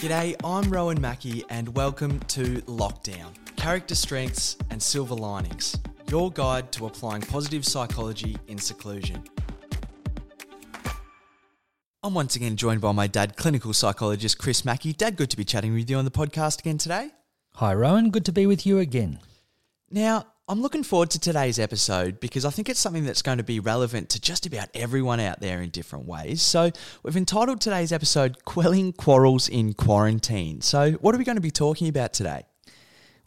G'day, I'm Rowan Mackey, and welcome to Lockdown Character Strengths and Silver Linings, your guide to applying positive psychology in seclusion. I'm once again joined by my dad, clinical psychologist Chris Mackey. Dad, good to be chatting with you on the podcast again today. Hi, Rowan. Good to be with you again. Now, I'm looking forward to today's episode because I think it's something that's going to be relevant to just about everyone out there in different ways. So, we've entitled today's episode Quelling Quarrels in Quarantine. So, what are we going to be talking about today?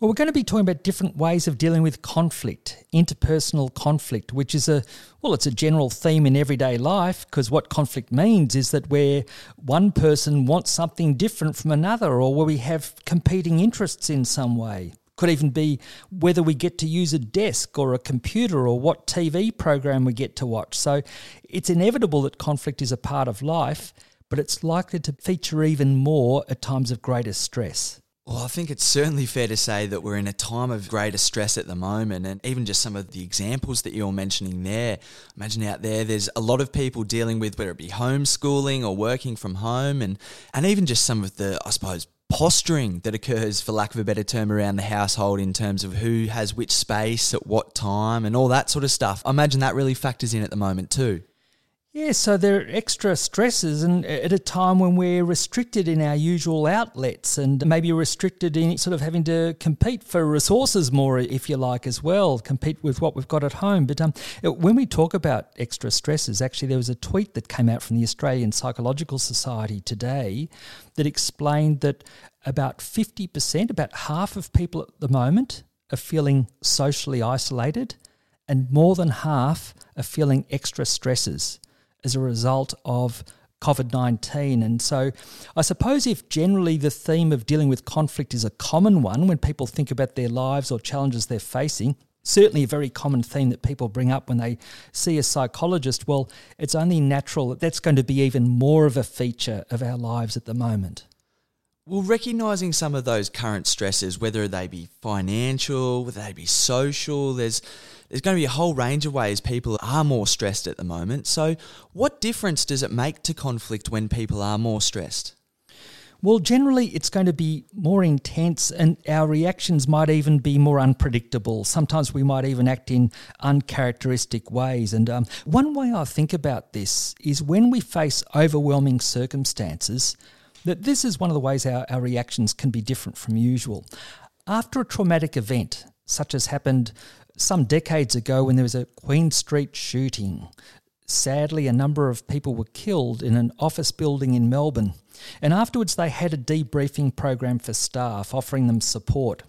Well, we're going to be talking about different ways of dealing with conflict, interpersonal conflict, which is a well, it's a general theme in everyday life because what conflict means is that where one person wants something different from another or where we have competing interests in some way. Could even be whether we get to use a desk or a computer or what TV program we get to watch. So it's inevitable that conflict is a part of life, but it's likely to feature even more at times of greater stress. Well, I think it's certainly fair to say that we're in a time of greater stress at the moment, and even just some of the examples that you're mentioning there. Imagine out there, there's a lot of people dealing with whether it be homeschooling or working from home, and, and even just some of the, I suppose, posturing that occurs, for lack of a better term, around the household in terms of who has which space at what time and all that sort of stuff. I imagine that really factors in at the moment too. Yeah, so there are extra stresses, and at a time when we're restricted in our usual outlets, and maybe restricted in sort of having to compete for resources more, if you like, as well, compete with what we've got at home. But um, when we talk about extra stresses, actually, there was a tweet that came out from the Australian Psychological Society today that explained that about 50%, about half of people at the moment, are feeling socially isolated, and more than half are feeling extra stresses as a result of COVID 19. And so I suppose if generally the theme of dealing with conflict is a common one when people think about their lives or challenges they're facing, certainly a very common theme that people bring up when they see a psychologist, well, it's only natural that that's going to be even more of a feature of our lives at the moment. Well, recognizing some of those current stresses, whether they be financial, whether they be social, there's there's going to be a whole range of ways people are more stressed at the moment. So, what difference does it make to conflict when people are more stressed? Well, generally, it's going to be more intense, and our reactions might even be more unpredictable. Sometimes we might even act in uncharacteristic ways. And um, one way I think about this is when we face overwhelming circumstances, that this is one of the ways our, our reactions can be different from usual. After a traumatic event, such as happened some decades ago when there was a Queen Street shooting, sadly, a number of people were killed in an office building in Melbourne. And afterwards, they had a debriefing program for staff, offering them support.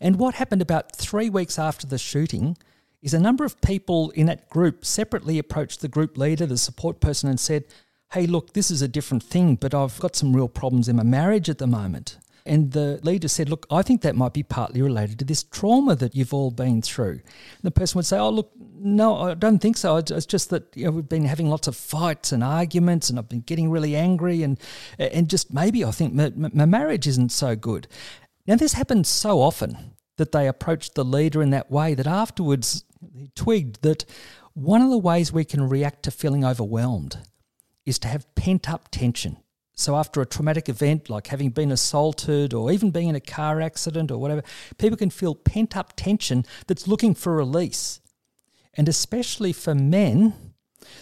And what happened about three weeks after the shooting is a number of people in that group separately approached the group leader, the support person, and said, hey, look, this is a different thing, but I've got some real problems in my marriage at the moment. And the leader said, Look, I think that might be partly related to this trauma that you've all been through. And the person would say, Oh, look, no, I don't think so. It's just that you know, we've been having lots of fights and arguments, and I've been getting really angry, and, and just maybe I think my, my marriage isn't so good. Now, this happens so often that they approached the leader in that way that afterwards he twigged that one of the ways we can react to feeling overwhelmed is to have pent up tension. So, after a traumatic event like having been assaulted or even being in a car accident or whatever, people can feel pent up tension that's looking for release. And especially for men,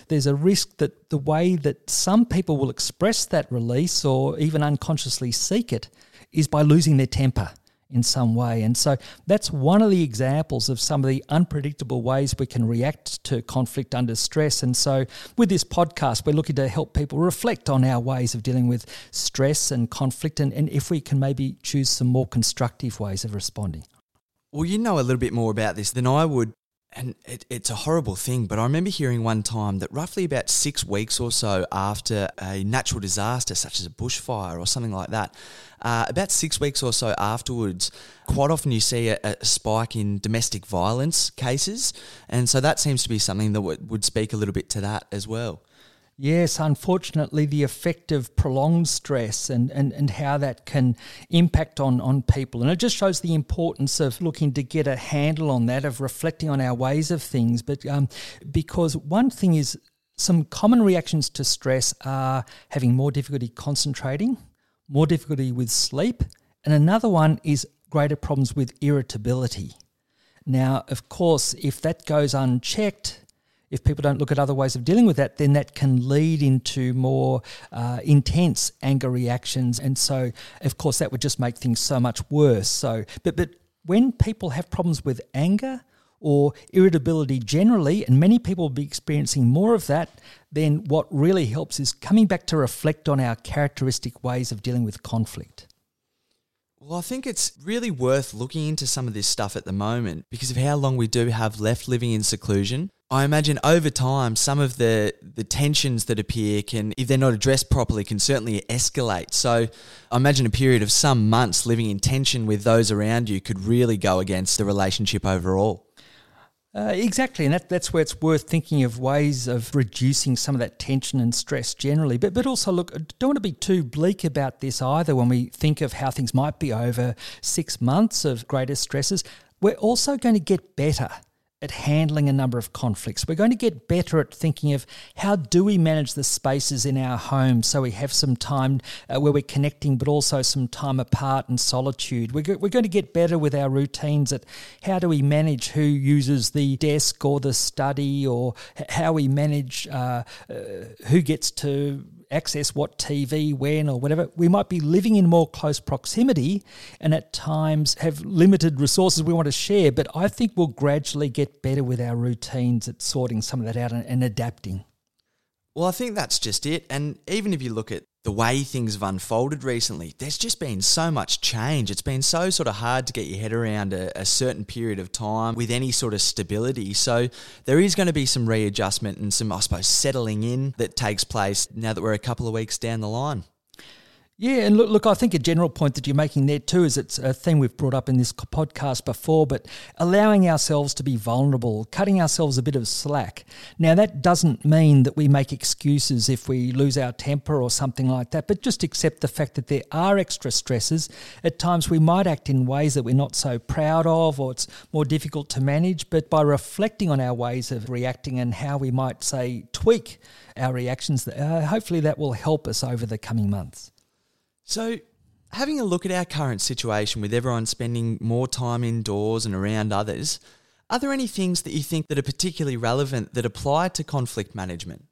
there's a risk that the way that some people will express that release or even unconsciously seek it is by losing their temper in some way. And so that's one of the examples of some of the unpredictable ways we can react to conflict under stress. And so with this podcast, we're looking to help people reflect on our ways of dealing with stress and conflict and, and if we can maybe choose some more constructive ways of responding. Well, you know a little bit more about this than I would and it, it's a horrible thing, but I remember hearing one time that roughly about six weeks or so after a natural disaster, such as a bushfire or something like that, uh, about six weeks or so afterwards, quite often you see a, a, spike in domestic violence cases. And so that seems to be something that w- would speak a little bit to that as well. Yes, unfortunately, the effect of prolonged stress and, and, and how that can impact on, on people. And it just shows the importance of looking to get a handle on that, of reflecting on our ways of things. But um, because one thing is, some common reactions to stress are having more difficulty concentrating, more difficulty with sleep, and another one is greater problems with irritability. Now, of course, if that goes unchecked, if people don't look at other ways of dealing with that, then that can lead into more uh, intense anger reactions, and so of course that would just make things so much worse. So, but but when people have problems with anger or irritability generally, and many people will be experiencing more of that, then what really helps is coming back to reflect on our characteristic ways of dealing with conflict. Well, I think it's really worth looking into some of this stuff at the moment because of how long we do have left living in seclusion. I imagine over time, some of the, the tensions that appear can, if they're not addressed properly, can certainly escalate. So I imagine a period of some months living in tension with those around you could really go against the relationship overall. Uh, exactly, and that, that's where it's worth thinking of ways of reducing some of that tension and stress generally. But but also look, don't want to be too bleak about this either. When we think of how things might be over six months of greater stresses, we're also going to get better at handling a number of conflicts. We're going to get better at thinking of how do we manage the spaces in our home so we have some time uh, where we're connecting, but also some time apart and solitude. We're, go- we're going to get better with our routines at how do we manage who uses the desk or the study, or how we manage uh, uh, who gets to access what TV, when, or whatever. We might be living in more close proximity and at times have limited resources we want to share, but I think we'll gradually get better with our routines at sorting some of that out and, and adapting. Well, I think that's just it. And even if you look at the way things have unfolded recently, there's just been so much change. It's been so sort of hard to get your head around a, a, certain period of time with any sort of stability. So there is going to be some readjustment and some, I suppose, settling in that takes place now that we're a couple of weeks down the line. Yeah, and look, look, I think a general point that you're making there too is it's a thing we've brought up in this podcast before, but allowing ourselves to be vulnerable, cutting ourselves a bit of slack. Now, that doesn't mean that we make excuses if we lose our temper or something like that, but just accept the fact that there are extra stresses. At times, we might act in ways that we're not so proud of or it's more difficult to manage, but by reflecting on our ways of reacting and how we might, say, tweak our reactions, uh, hopefully that will help us over the coming months. So, having a look at our current situation with everyone spending more time indoors and around others, are there any things that you think that are particularly relevant that apply to conflict management?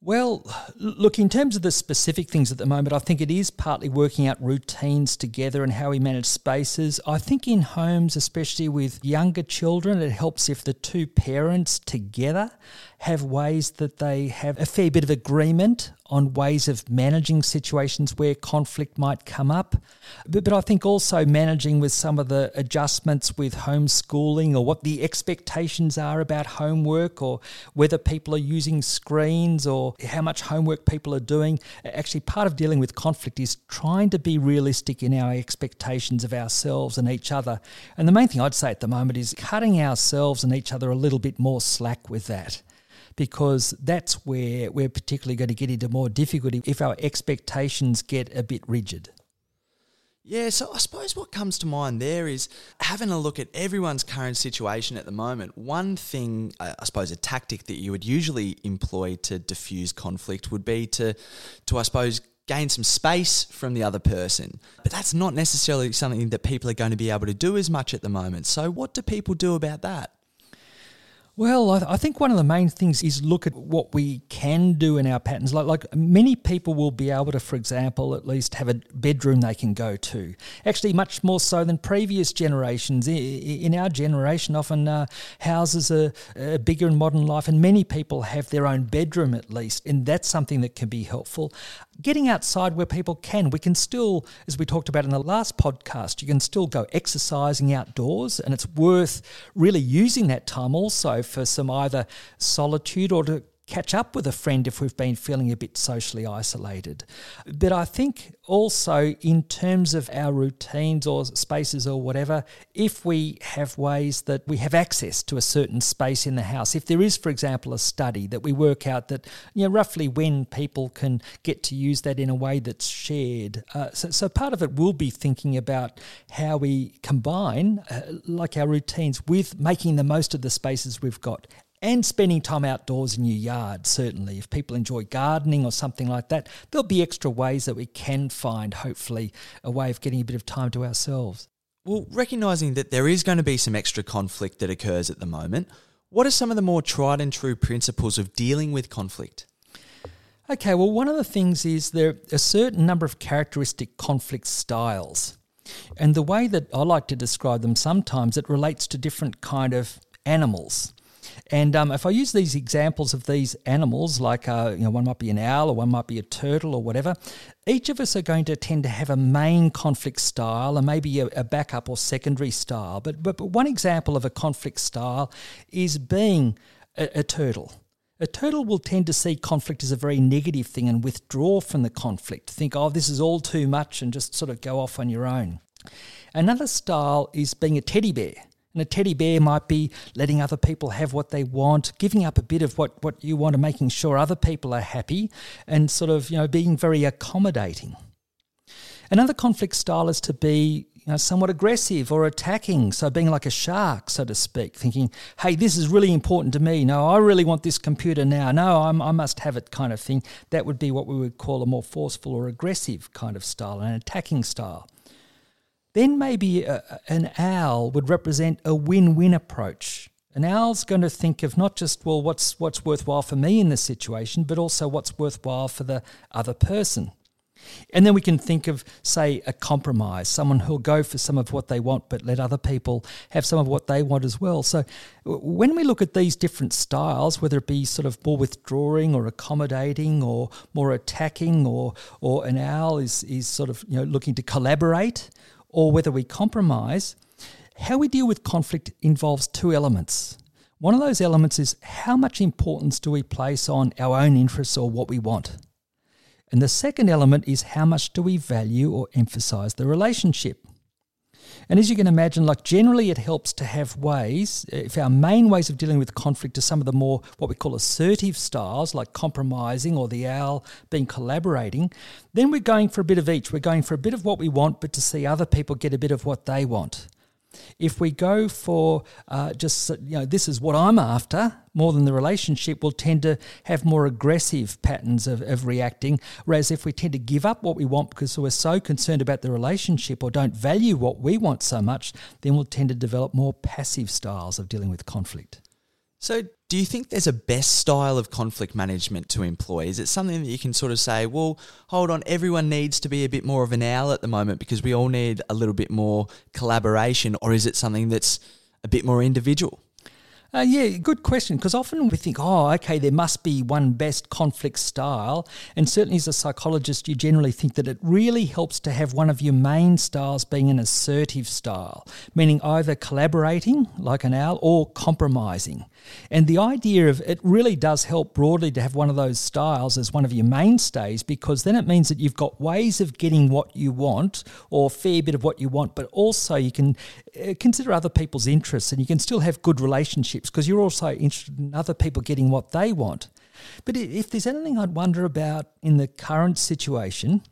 Well, look, in terms of the specific things at the moment, I think it is partly working out routines together and how we manage spaces. I think in homes, especially with younger children, it helps if the two parents together have ways that they have a fair bit of agreement on ways of managing situations where conflict might come up. But, but I think also managing with some of the adjustments with homeschooling or what the expectations are about homework or whether people are using screens or how much homework people are doing. Actually, part of dealing with conflict is trying to be realistic in our expectations of ourselves and each other. And the main thing I'd say at the moment is cutting ourselves and each other a little bit more slack with that because that's where we're particularly going to get into more difficulty if our expectations get a bit rigid. Yeah, so I suppose what comes to mind there is having a look at everyone's current situation at the moment. One thing, I suppose, a tactic that you would usually employ to diffuse conflict would be to, to I suppose, gain some space from the other person. But that's not necessarily something that people are going to be able to do as much at the moment. So, what do people do about that? Well, I, think one of the main things is look at what we can do in our patterns. Like, like many people will be able to, for example, at least have a bedroom they can go to. Actually, much more so than previous generations. In our generation, often uh, houses are, are bigger in modern life, and many people have their own bedroom at least, and that's something that can be helpful getting outside where people can. We can still, as we talked about in the last podcast, you can still go exercising outdoors, and it's worth really using that time also for some either solitude or to catch up with a friend if we've been feeling a bit socially isolated. But I think also, in terms of our routines or spaces or whatever, if we have ways that we have access to a certain space in the house, if there is, for example, a study that we work out that, you know, roughly when people can get to use that in a way that's shared. Uh, so, so, part of it will be thinking about how we combine, uh, like our routines, with making the most of the spaces we've got and spending time outdoors in your yard, certainly. If people enjoy gardening or something like that, there'll be extra ways that we can find, hopefully, a way of getting a bit of time to ourselves. Well, recognising that there is going to be some extra conflict that occurs at the moment, what are some of the more tried and true principles of dealing with conflict? Okay, well, one of the things is there are a certain number of characteristic conflict styles. And the way that I like to describe them sometimes, it relates to different kind of animals. And um, if I use these examples of these animals, like uh, you know, one might be an owl or one might be a turtle or whatever, each of us are going to tend to have a main conflict style and maybe a, a backup or secondary style. But, but, but one example of a conflict style is being a, a turtle. A turtle will tend to see conflict as a very negative thing and withdraw from the conflict, think, oh, this is all too much, and just sort of go off on your own. Another style is being a teddy bear. And a teddy bear might be letting other people have what they want, giving up a bit of what, what you want and making sure other people are happy, and sort of, you know, being very accommodating. Another conflict style is to be you know, somewhat aggressive or attacking, so being like a shark, so to speak, thinking, hey, this is really important to me. No, I really want this computer now. No, I'm, i must have it, kind of thing. That would be what we would call a more forceful or aggressive kind of style, an attacking style. Then maybe a, an owl would represent a win win approach. An owl's going to think of not just, well, what's, what's worthwhile for me in this situation, but also what's worthwhile for the other person. And then we can think of, say, a compromise, someone who'll go for some of what they want, but let other people have some of what they want as well. So when we look at these different styles, whether it be sort of more withdrawing or accommodating or more attacking or, or an owl is, is sort of you know, looking to collaborate or whether we compromise, how we deal with conflict involves two elements. One of those elements is how much importance do we place on our own interests or what we want? And the second element is how much do we value or emphasize the relationship? And as you can imagine, like generally it helps to have ways, if our main ways of dealing with conflict are some of the more what we call assertive styles, like compromising or the owl being collaborating, then we're going for a bit of each. We're going for a bit of what we want, but to see other people get a bit of what they want. If we go for uh, just, you know, this is what I'm after more than the relationship, we'll tend to have more aggressive patterns of, of reacting. Whereas if we tend to give up what we want because we're so concerned about the relationship or don't value what we want so much, then we'll tend to develop more passive styles of dealing with conflict. So, do you think there's a best style of conflict management to employ? Is it something that you can sort of say, well, hold on, everyone needs to be a bit more of an owl at the moment because we all need a little bit more collaboration? Or is it something that's a bit more individual? Uh, yeah, good question. Because often we think, oh, okay, there must be one best conflict style. And certainly as a psychologist, you generally think that it really helps to have one of your main styles being an assertive style, meaning either collaborating, like an owl, or compromising. And the idea of it really does help broadly to have one of those styles as one of your mainstays because then it means that you've got ways of getting what you want or a fair bit of what you want, but also you can Uh, consider other people's interests and you can still have good relationships because you're also interested in other people getting what they want. But if there's anything I'd wonder about in the current situation,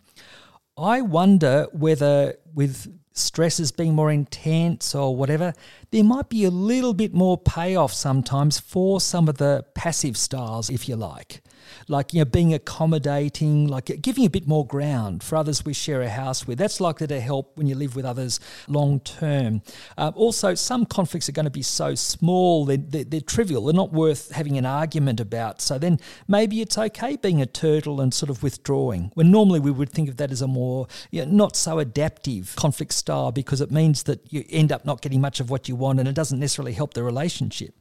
I wonder whether with stresses being more intense or whatever, there might be a little bit more payoff sometimes for some of the passive styles, if you like like you know being accommodating, like giving a bit more ground for others we share a house with. That's likely to help when you live with others long term. Uh, also, some conflicts are going to be so small they're, they're, they're, trivial. They're not worth having an argument about. So then maybe it's okay being a turtle and sort of withdrawing. When normally we would think of that as a more you know, not so adaptive conflict style because it means that you end up not getting much of what you want and it doesn't necessarily help the relationship.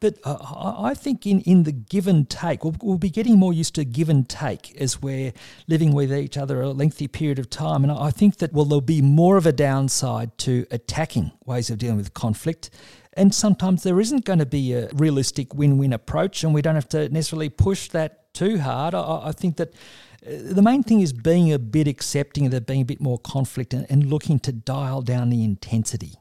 But uh, I think in, in the give and take, we'll, we'll, be getting more used to give and take as we're living with each other a lengthy period of time. And I think that, well, there'll be more of a downside to attacking ways of dealing with conflict. And sometimes there isn't going to be a realistic win win approach, and we don't have to necessarily push that too hard. I, I think that uh, the main thing is being a bit accepting of there being a bit more conflict and, and looking to dial down the intensity.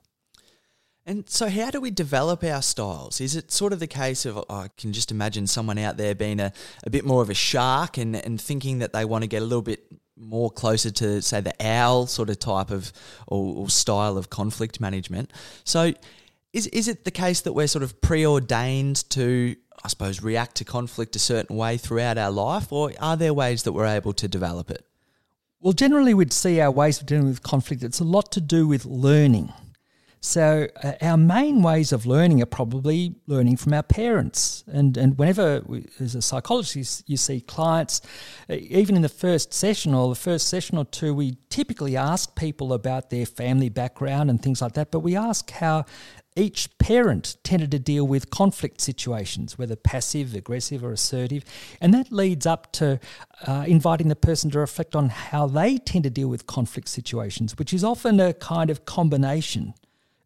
And so, how do we develop our styles? Is it sort of the case of, oh, I can just imagine someone out there being a, a bit more of a shark and, and thinking that they want to get a little bit more closer to, say, the owl sort of type of or, or style of conflict management? So, is, is it the case that we're sort of preordained to I suppose, react to conflict a certain way throughout our life, or are there ways that we're able to develop it? Well, generally, we'd see our ways of dealing with conflict. It's a lot to do with learning. So, uh, our main ways of learning are probably learning from our parents. And, and whenever, we, as a psychologist, you see clients, uh, even in the first session or the first session or two, we typically ask people about their family background and things like that. But we ask how each parent tended to deal with conflict situations, whether passive, aggressive, or assertive. And that leads up to uh, inviting the person to reflect on how they tend to deal with conflict situations, which is often a kind of combination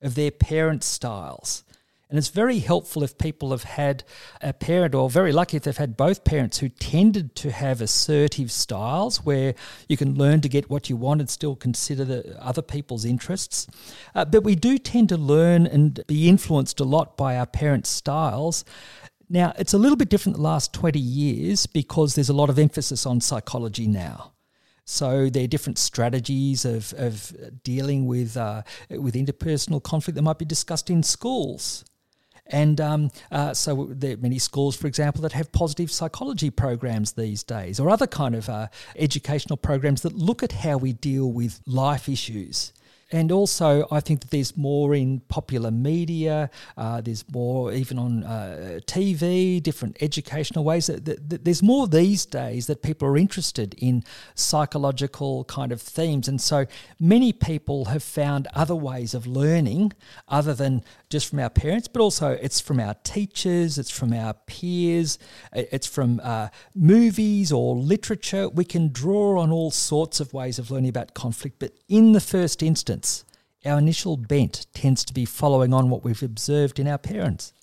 of their parents' styles. And it's very helpful if people have had a parent, or very lucky if they've had both parents who tended to have assertive styles where you can learn to get what you want and still consider the other people's interests. Uh, but we do tend to learn and be influenced a lot by our parents' styles. Now, it's a little bit different the last 20 years because there's a lot of emphasis on psychology now. So there are different strategies of, of dealing with uh, with interpersonal conflict that might be discussed in schools. And um, uh, so there are many schools, for example, that have positive psychology programs these days, or other kind of uh, educational programs that look at how we deal with life issues and also I think that there's more in popular media. Uh, there's more even on uh, TV, different educational ways. There's more these days that people are interested in psychological kind of themes, and so many people have found other ways of learning other than just from our parents, but also it's from our teachers, it's from our peers, it's from uh, movies or literature. We can draw on all sorts of ways of learning about conflict, but in the first instance, our initial bent tends to be following on what we've observed in our parents.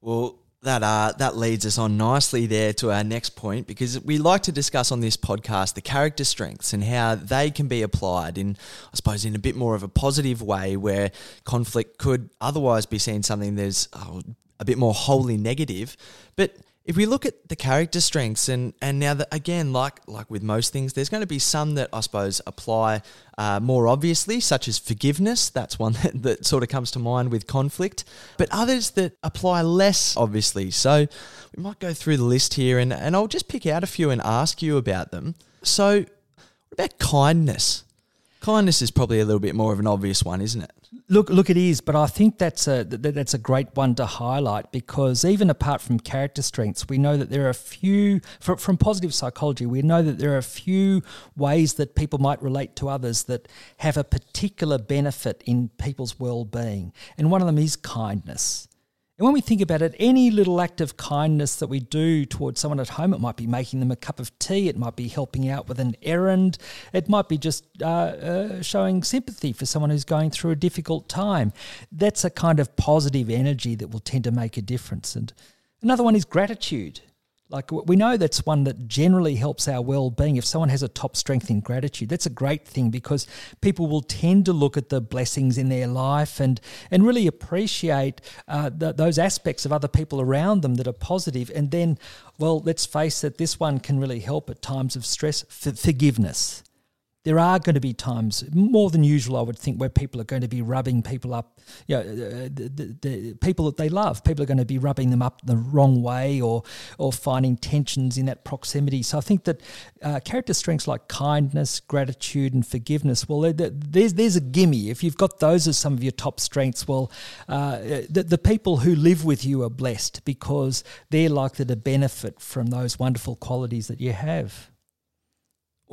Well, that uh, that leads us on nicely there to our next point because we like to discuss on this podcast the character strengths and how they can be applied in, I suppose, in a bit more of a positive way where conflict could otherwise be seen something that's oh, a bit more wholly negative, but if we look at the character strengths and and now that again like like with most things there's going to be some that i suppose apply uh, more obviously such as forgiveness. That's one that, that sort of comes to mind with conflict. But others that apply less obviously. So we might go through the list here and, and i'll just pick out a few and ask you about them. So what about kindness? Kindness is probably a little bit more of an obvious one isn't it Look, look, it is, but I think that's a that's a great one to highlight because even apart from character strengths, we know that there are a few from, from positive psychology. We know that there are a few ways that people might relate to others that have a particular benefit in people's well-being, and one of them is kindness. And when we think about it, any little act of kindness that we do towards someone at home, it might be making them a cup of tea, it might be helping out with an errand, it might be just uh, uh, showing sympathy for someone who's going through a difficult time. That's a kind of positive energy that will tend to make a difference. And another one is gratitude. Like we know that's one that generally helps our well-being. If someone has a top strength in gratitude, that's a great thing because people will tend to look at the blessings in their life and and really appreciate uh, the, those aspects of other people around them that are positive. And then, well, let's face it, this one can really help at times of stress. For forgiveness there are going to be times, more than usual, I would think, where people are going to be rubbing people up. You know, uh, the, the, the, people that they love, people are going to be rubbing them up the wrong way, or or finding tensions in that proximity. So I think that uh, character strengths like kindness, gratitude, and forgiveness. Well, there's there's a gimme. If you've got those as some of your top strengths, well, uh, the, the people who live with you are blessed because they're likely to benefit from those wonderful qualities that you have.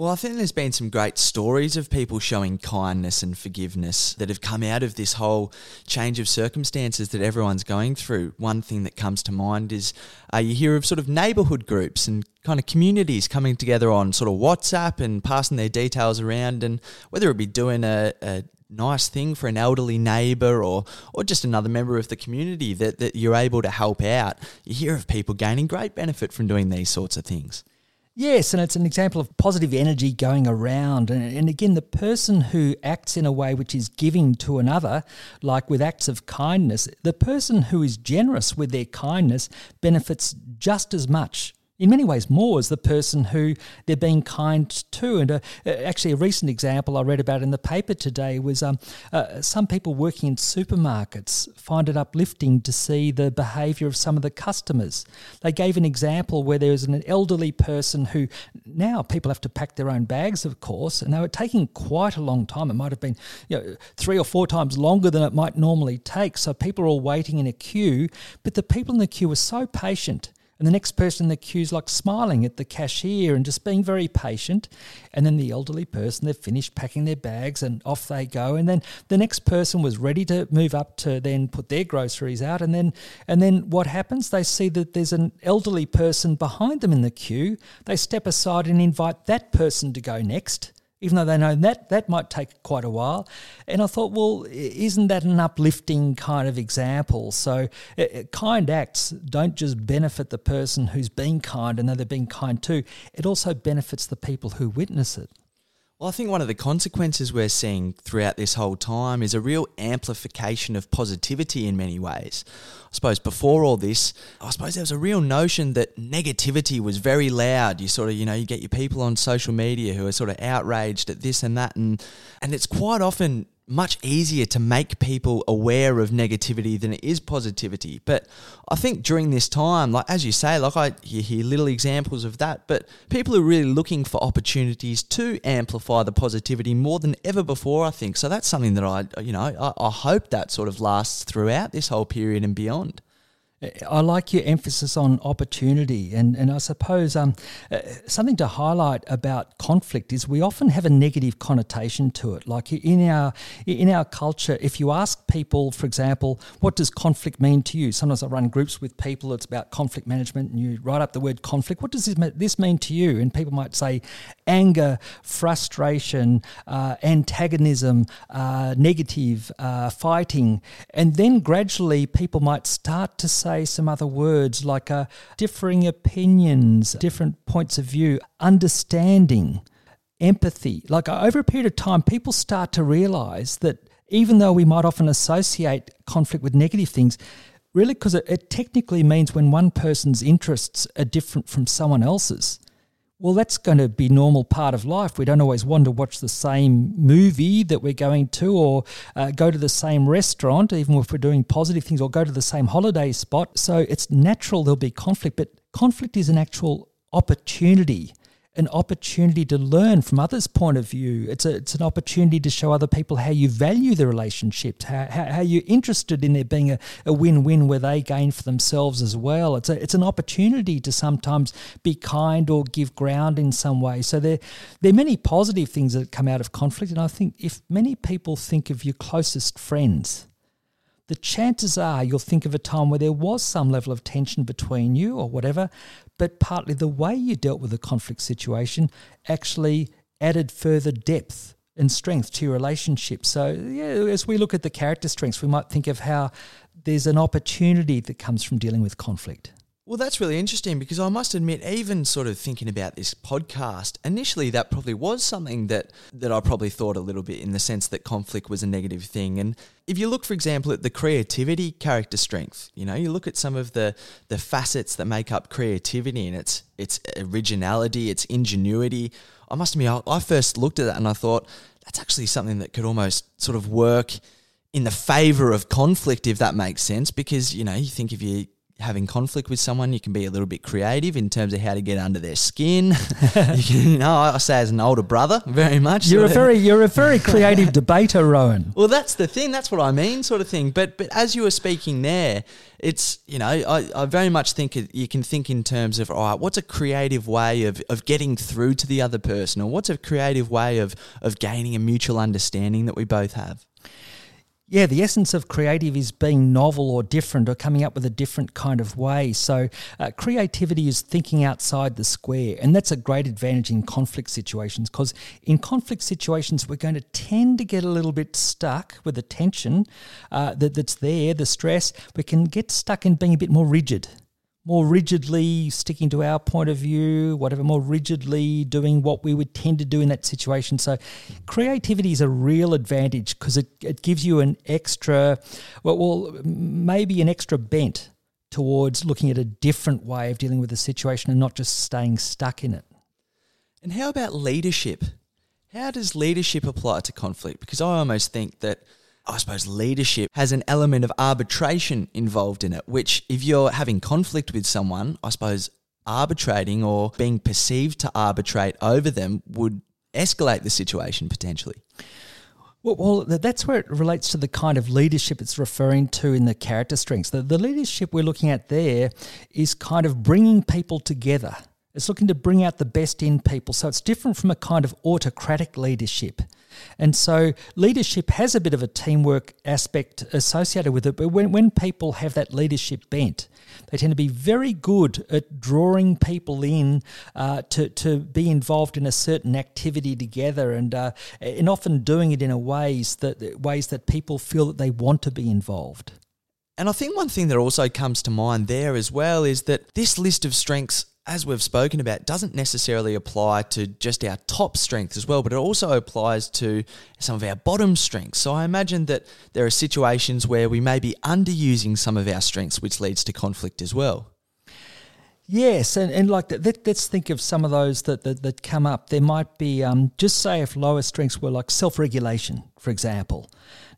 Well, I think there's been some great stories of people showing kindness and forgiveness that have come out of this whole change of circumstances that everyone's going through. One thing that comes to mind is uh, you hear of sort of neighbourhood groups and kind of communities coming together on sort of WhatsApp and passing their details around, and whether it be doing a, a nice thing for an elderly neighbour or or just another member of the community that, that you're able to help out. You hear of people gaining great benefit from doing these sorts of things. Yes, and it's an example of positive energy going around. And, and, again, the person who acts in a way which is giving to another, like with acts of kindness, the person who is generous with their kindness benefits just as much in many ways more as the person who they're being kind to. And uh, uh, actually, a recent example I read about in the paper today was um, uh, some people working in supermarkets find it uplifting to see the behaviour of some of the customers. They gave an example where there was an elderly person who now people have to pack their own bags, of course, and they were taking quite a long time. It might have been you know, three or four times longer than it might normally take. So people are all waiting in a queue, but the people in the queue were so patient and the next person in the queue is like smiling at the cashier and just being very patient. And then the elderly person, they've finished packing their bags and off they go. And then the next person was ready to move up to then put their groceries out. And then and then what happens? They see that there's an elderly person behind them in the queue. They step aside and invite that person to go next even though they know that that might take quite a while. And I thought, well, isn't that an uplifting kind of example? So, kind acts don't just benefit the person who's being kind and though they're being kind too, it also benefits the people who witness it. Well, I think one of the consequences we're seeing throughout this whole time is a real amplification of positivity in many ways. I suppose before all this, I suppose there was a real notion that negativity was very loud. You sort of, you know, you get your people on social media who are sort of outraged at this and that, and and it's quite often much easier to make people aware of negativity than it is positivity. But I think during this time, like as you say, like I you hear little examples of that, but people are really looking for opportunities to amplify the positivity more than ever before, I think. So that's something that I you know, I, I hope that sort of lasts throughout this whole period and beyond. I like your emphasis on opportunity, and, and I suppose um, uh, something to highlight about conflict is we often have a negative connotation to it. Like in our in our culture, if you ask people, for example, what does conflict mean to you? Sometimes I run groups with people. It's about conflict management, and you write up the word conflict. What does this this mean to you? And people might say anger, frustration, uh, antagonism, uh, negative, uh, fighting, and then gradually people might start to say say some other words like uh, differing opinions, different points of view, understanding, empathy. Like uh, over a period of time, people start to realize that even though we might often associate conflict with negative things, really because it, it technically means when one person's interests are different from someone else's well, that's going to be normal part of life. We don't always want to watch the same movie that we're going to, or uh, go to the same restaurant, even if we're doing positive things, or go to the same holiday spot. So it's natural there'll be conflict, but conflict is an actual opportunity an opportunity to learn from others' point of view. It's a, it's an opportunity to show other people how you value the relationships, how, how, how you're interested in there being a, a win-win where they gain for themselves as well. It's a, it's an opportunity to sometimes be kind or give ground in some way. So there, there are many positive things that come out of conflict. And I think if many people think of your closest friends, the chances are you'll think of a time where there was some level of tension between you or whatever, but partly the way you dealt with the conflict situation actually added further depth and strength to your relationship. So, yeah, as we look at the character strengths, we might think of how there's an opportunity that comes from dealing with conflict. Well, that's really interesting because I must admit, even sort of thinking about this podcast, initially that probably was something that, that I probably thought a little bit in the sense that conflict was a negative thing. And if you look, for example, at the creativity character strength, you know, you look at some of the, the facets that make up creativity and its, its originality, its ingenuity. I must admit, I, I first looked at that and I thought, that's actually something that could almost sort of work in the favor of conflict, if that makes sense. Because, you know, you think if you having conflict with someone, you can be a little bit creative in terms of how to get under their skin. you, can, you know, I say as an older brother, very much. You're a very you're a very creative debater, Rowan. Well, that's the thing. That's what I mean, sort of thing. But but as you were speaking there, it's you know I, I very much think you can think in terms of all right, what's a creative way of, of getting through to the other person, or what's a creative way of of gaining a mutual understanding that we both have. Yeah, the essence of creative is being novel or different or coming up with a different kind of way. So, uh, creativity is thinking outside the square. And that's a great advantage in conflict situations because in conflict situations, we're going to tend to get a little bit stuck with the tension uh, that, that's there, the stress. We can get stuck in being a bit more rigid more rigidly sticking to our point of view, whatever, more rigidly doing what we would tend to do in that situation. So, creativity is a real advantage because it, it gives you an extra, well, well, maybe an extra bent towards looking at a different way of dealing with the situation and not just staying stuck in it. And how about leadership? How does leadership apply to conflict? Because I almost think that I suppose leadership has an element of arbitration involved in it, which if you're having conflict with someone, I suppose arbitrating or being perceived to arbitrate over them would escalate the situation potentially. Well, that's where it relates to the kind of leadership it's referring to in the character strengths. The, the leadership we're looking at there is kind of bringing people together. It's looking to bring out the best in people. So it's different from a kind of autocratic leadership. And so leadership has a bit of a teamwork aspect associated with it. But when, when people have that leadership bent, they tend to be very good at drawing people in uh, to, to be involved in a certain activity together and, uh, and often doing it in a ways that, ways that people feel that they want to be involved. And I think one thing that also comes to mind there as well is that this list of strengths as we've spoken about, doesn't necessarily apply to just our top strengths as well, but it also applies to some of our bottom strengths. So I imagine that there are situations where we may be underusing some of our strengths, which leads to conflict as well. Yes, and, and like that, let, us think of some of those that, that, that come up. There might be, um, just say, if lower strengths were like self regulation, for example.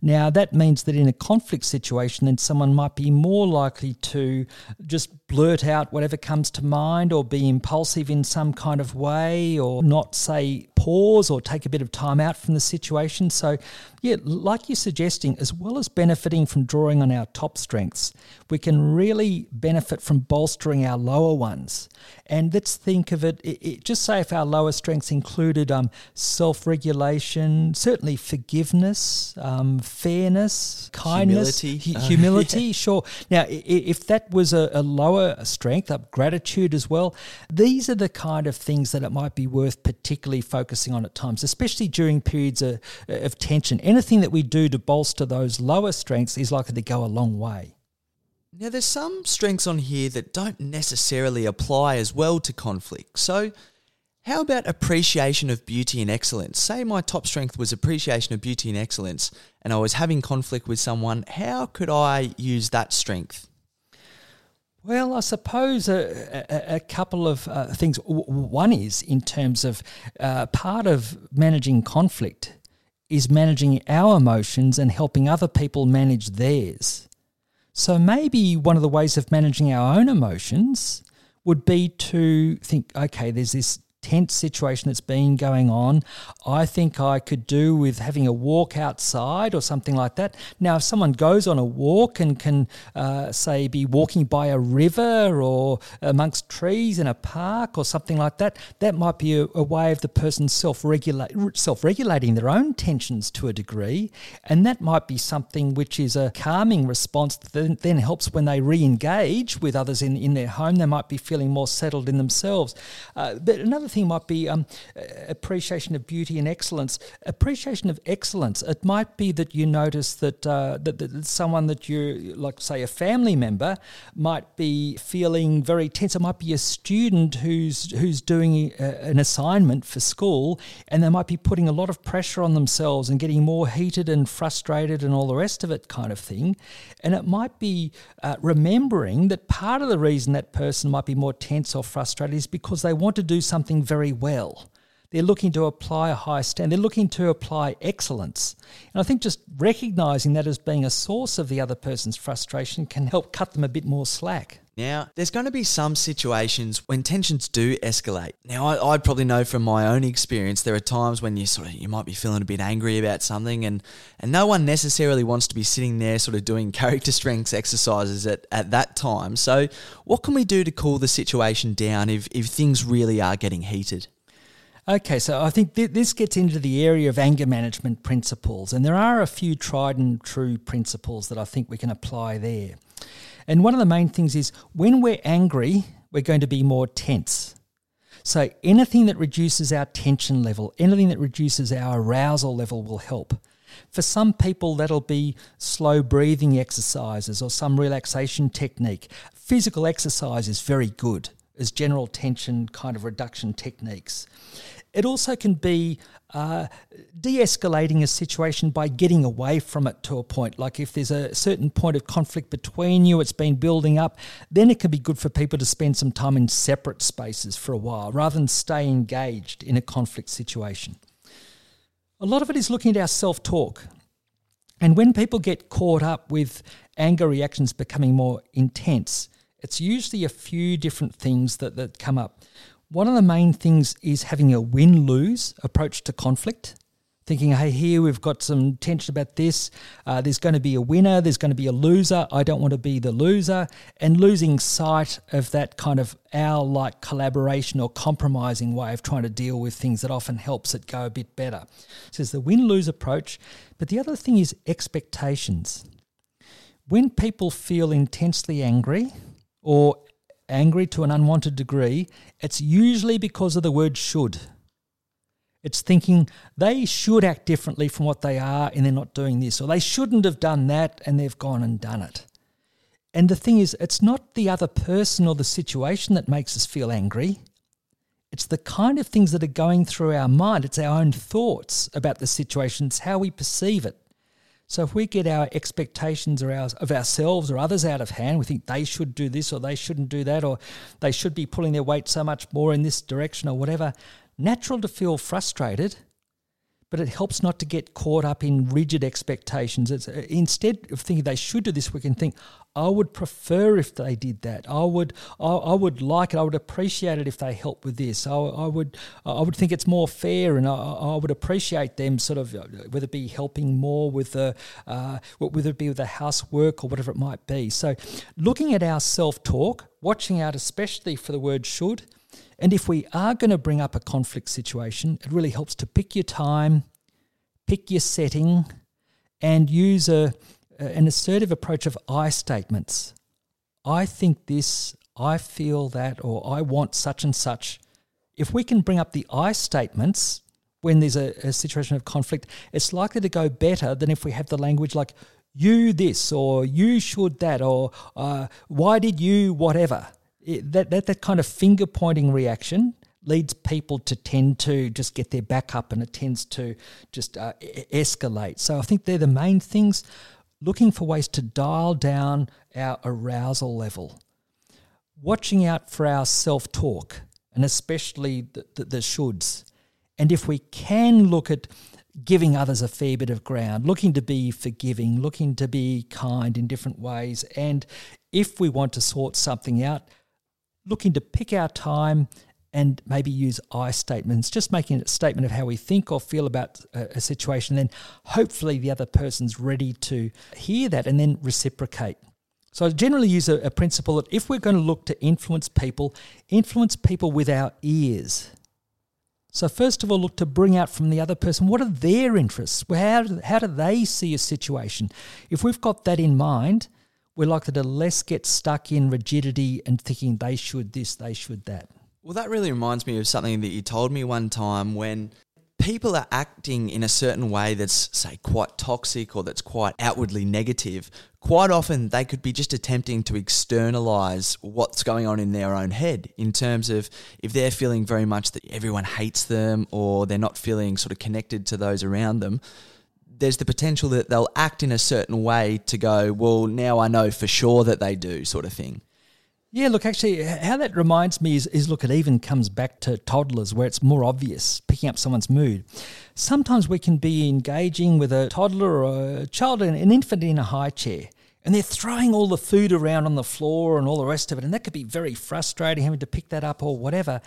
Now, that means that in a conflict situation, then someone might be more likely to just blurt out whatever comes to mind or be impulsive in some kind of way or not say pause or take a bit of time out from the situation. So, yeah, like you're suggesting, as well as benefiting from drawing on our top strengths, we can really benefit from bolstering our lower ones. And let's think of it, it, it just say if our lower strengths included um, self regulation, certainly forgiveness, um, fairness, kindness, humility, hu- humility uh, yeah. sure. Now, if that was a, a lower strength, up gratitude as well, these are the kind of things that it might be worth particularly focusing on at times, especially during periods of, of tension. Anything that we do to bolster those lower strengths is likely to go a long way. Now, there's some strengths on here that don't necessarily apply as well to conflict. So, how about appreciation of beauty and excellence? Say my top strength was appreciation of beauty and excellence, and I was having conflict with someone. How could I use that strength? Well, I suppose a, a, a couple of uh, things. One is in terms of uh, part of managing conflict is managing our emotions and helping other people manage theirs. So maybe one of the ways of managing our own emotions would be to think, okay, there's this tense situation that's been going on. I think I could do with having a walk outside or something like that. Now, if someone goes on a walk and can, uh, say, be walking by a river or amongst trees in a park or something like that, that might be a, a way of the person self regulating their own tensions to a degree. And that might be something which is a calming response that then, helps when they re engage with others in, in their home. They might be feeling more settled in themselves. Uh, but another thing might be um, appreciation of beauty and excellence. Appreciation of excellence. It might be that you notice that, uh, that, that someone that you like, say, a family member, might be feeling very tense. It might be a student who's who's doing a, an assignment for school, and they might be putting a lot of pressure on themselves and getting more heated and frustrated and all the rest of it, kind of thing. And it might be uh, remembering that part of the reason that person might be more tense or frustrated is because they want to do something very well. They're looking to apply a high standard. They're looking to apply excellence. And I think just recognizing that as being a source of the other person's frustration can help cut them a bit more slack. Now, there's going to be some situations when tensions do escalate. Now, I, would probably know from my own experience, there are times when you sort of you might be feeling a bit angry about something, and and no one necessarily wants to be sitting there sort of doing character strengths exercises at, at that time. So, what can we do to cool the situation down if if things really are getting heated? Okay, so I think th- this gets into the area of anger management principles, and there are a few tried and true principles that I think we can apply there. And one of the main things is when we're angry, we're going to be more tense. So anything that reduces our tension level, anything that reduces our arousal level will help. For some people, that'll be slow breathing exercises or some relaxation technique. Physical exercise is very good as general tension kind of reduction techniques. It also can be uh, de escalating a situation by getting away from it to a point. Like if there's a certain point of conflict between you, it's been building up, then it can be good for people to spend some time in separate spaces for a while rather than stay engaged in a conflict situation. A lot of it is looking at our self talk. And when people get caught up with anger reactions becoming more intense, it's usually a few different things that, that come up. One of the main things is having a win lose approach to conflict. Thinking, hey, here we've got some tension about this. Uh, there's going to be a winner, there's going to be a loser. I don't want to be the loser. And losing sight of that kind of owl like collaboration or compromising way of trying to deal with things that often helps it go a bit better. So there's the win lose approach. But the other thing is expectations. When people feel intensely angry, or angry to an unwanted degree, it's usually because of the word should. It's thinking they should act differently from what they are and they're not doing this, or they shouldn't have done that and they've gone and done it. And the thing is, it's not the other person or the situation that makes us feel angry. It's the kind of things that are going through our mind. It's our own thoughts about the situation. It's how we perceive it. So if we get our expectations of ourselves or others out of hand, we think they should do this or they shouldn't do that or they should be pulling their weight so much more in this direction or whatever. Natural to feel frustrated, but it helps not to get caught up in rigid expectations. It's, uh, instead of thinking they should do this, we can think, I would prefer if they did that. I would, I, I would like it. I would appreciate it if they help with this. I, I would, I would think it's more fair, and I, I, would appreciate them sort of uh, whether it be helping more with the, uh, whether it be with the housework or whatever it might be. So, looking at our self talk, watching out especially for the word should and if we are going to bring up a conflict situation, it really helps to pick your time, pick your setting, and use a, an assertive approach of I statements. I think this, I feel that, or I want such and such. If we can bring up the I statements when there's a, a situation of conflict, it's likely to go better than if we have the language like, you this, or you should that, or uh, why did you whatever it, that, that, that kind of finger pointing reaction leads people to tend to just get their back up and it tends to just uh, escalate. So I think they're the main things looking for ways to dial down our arousal level, watching out for our self talk, and especially the, the, the shoulds. And if we can look at giving others a fair bit of ground, looking to be forgiving, looking to be kind in different ways, and if we want to sort something out, looking to pick our time and maybe use I statements, just making a statement of how we think or feel about a, a situation. Then hopefully the other person's ready to hear that and then reciprocate. So I generally use a, a principle that if we're going to look to influence people, influence people with our ears. So first of all, look to bring out from the other person what are their interests. How how do they see a situation? If we've got that in mind, we're likely to less get stuck in rigidity and thinking they should this, they should that. Well, that really reminds me of something that you told me one time when people are acting in a certain way that's, say, quite toxic or that's quite outwardly negative. Quite often, they could be just attempting to externalize what's going on in their own head in terms of if they're feeling very much that everyone hates them or they're not feeling sort of connected to those around them there's the potential that they'll act in a certain way to go, well, now I know for sure that they do, sort of thing. Yeah, look, actually, how that reminds me is, is look, it even comes back to toddlers where it's more obvious picking up someone's mood. Sometimes we can be engaging with a toddler or a child, an infant in a high chair, and they're throwing all the food around on the floor and all the rest of it, and that could be very frustrating having to pick that up or whatever.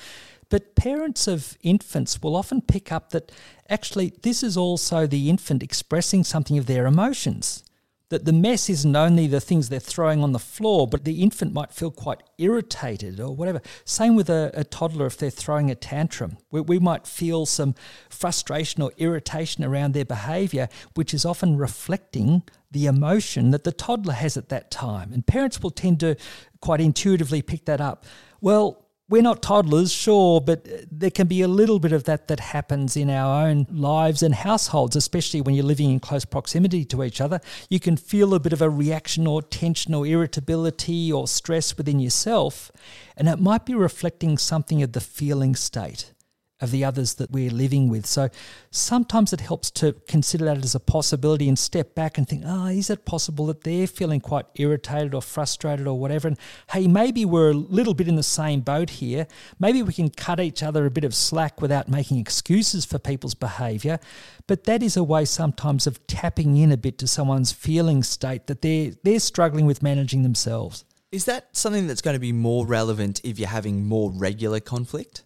But parents of infants will often pick up that actually this is also the infant expressing something of their emotions. That the mess isn't only the things they're throwing on the floor, but the infant might feel quite irritated or whatever. Same with a, a toddler if they're throwing a tantrum. We, we might feel some frustration or irritation around their behaviour, which is often reflecting the emotion that the toddler has at that time. And parents will tend to quite intuitively pick that up. Well, we're not toddlers, sure, but there can be a little bit of that that happens in our own lives and households, especially when you're living in close proximity to each other. You can feel a bit of a reaction or tension or irritability or stress within yourself, and it might be reflecting something of the feeling state. Of the others that we're living with. So sometimes it helps to consider that as a possibility and step back and think, oh, is it possible that they're feeling quite irritated or frustrated or whatever? And hey, maybe we're a little bit in the same boat here. Maybe we can cut each other a bit of slack without making excuses for people's behavior. But that is a way sometimes of tapping in a bit to someone's feeling state that they're, they're struggling with managing themselves. Is that something that's going to be more relevant if you're having more regular conflict?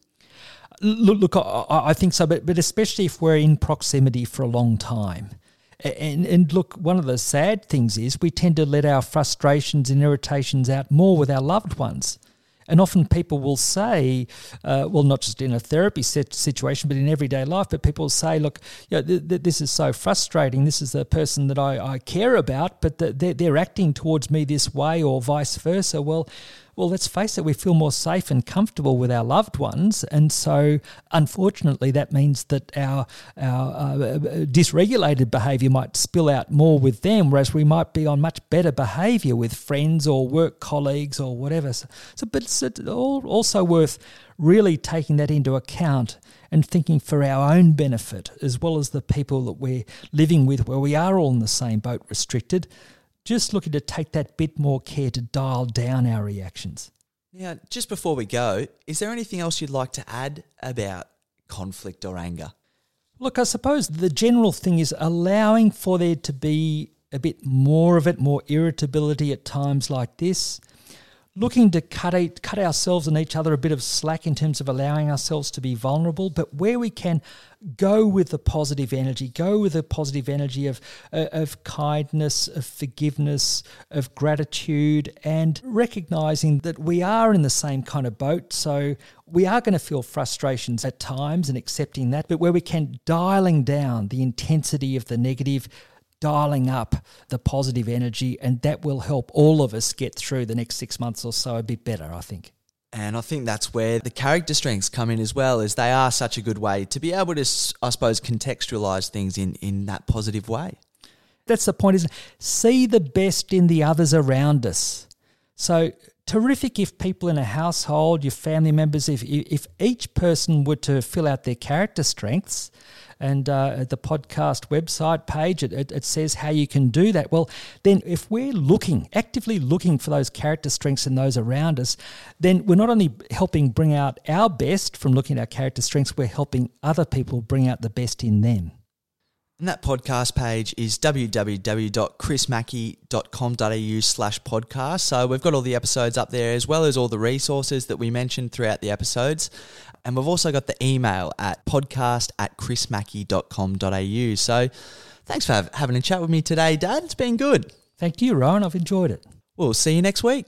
Look, look I, I think so, but, but especially if we're in proximity for a long time. And, and look, one of the sad things is we tend to let our frustrations and irritations out more with our loved ones. And often people will say, uh, well, not just in a therapy situation, but in everyday life, but people will say, look, you know, th- th- this is so frustrating. This is the person that I, I care about, but the, they're, they're acting towards me this way or vice versa. Well, well, let's face it, we feel more safe and comfortable with our loved ones. And so, unfortunately, that means that our, our uh, dysregulated behavior might spill out more with them, whereas we might be on much better behavior with friends or work colleagues or whatever. So, so but it's also worth really taking that into account and thinking for our own benefit as well as the people that we're living with where we are all in the same boat restricted just looking to take that bit more care to dial down our reactions. Now, just before we go, is there anything else you'd like to add about conflict or anger? Look, I suppose the general thing is allowing for there to be a bit more of it, more irritability at times like this, looking to cut, a, cut ourselves and each other a bit of slack in terms of allowing ourselves to be vulnerable, but where we can go with the positive energy, go with the positive energy of, uh, of kindness, of forgiveness, of gratitude, and recognizing that we are in the same kind of boat. So we are going to feel frustrations at times and accepting that, but where we can dialing down the intensity of the negative dialing up the positive energy, and that will help all of us get through the next six months or so a bit better, I think. And I think that's where the character strengths come in as well, as they are such a good way to be able to, I suppose, contextualize things in, in that positive way. That's the point, is see the best in the others around us. So terrific if people in a household, your family members, if if each person were to fill out their character strengths and uh, the podcast website page, it, it, it, says how you can do that. Well, then if we're looking, actively looking for those character strengths in those around us, then we're not only helping bring out our best from looking at our character strengths, we're helping other people bring out the best in them. And that podcast page is www.chrismackey.com.au slash podcast. So we've got all the episodes up there as well as all the resources that we mentioned throughout the episodes. And we've also got the email at podcast at chrismackey.com.au. So thanks for having a chat with me today, Dad. It's been good. Thank you, Ryan. I've enjoyed it. We'll see you next week.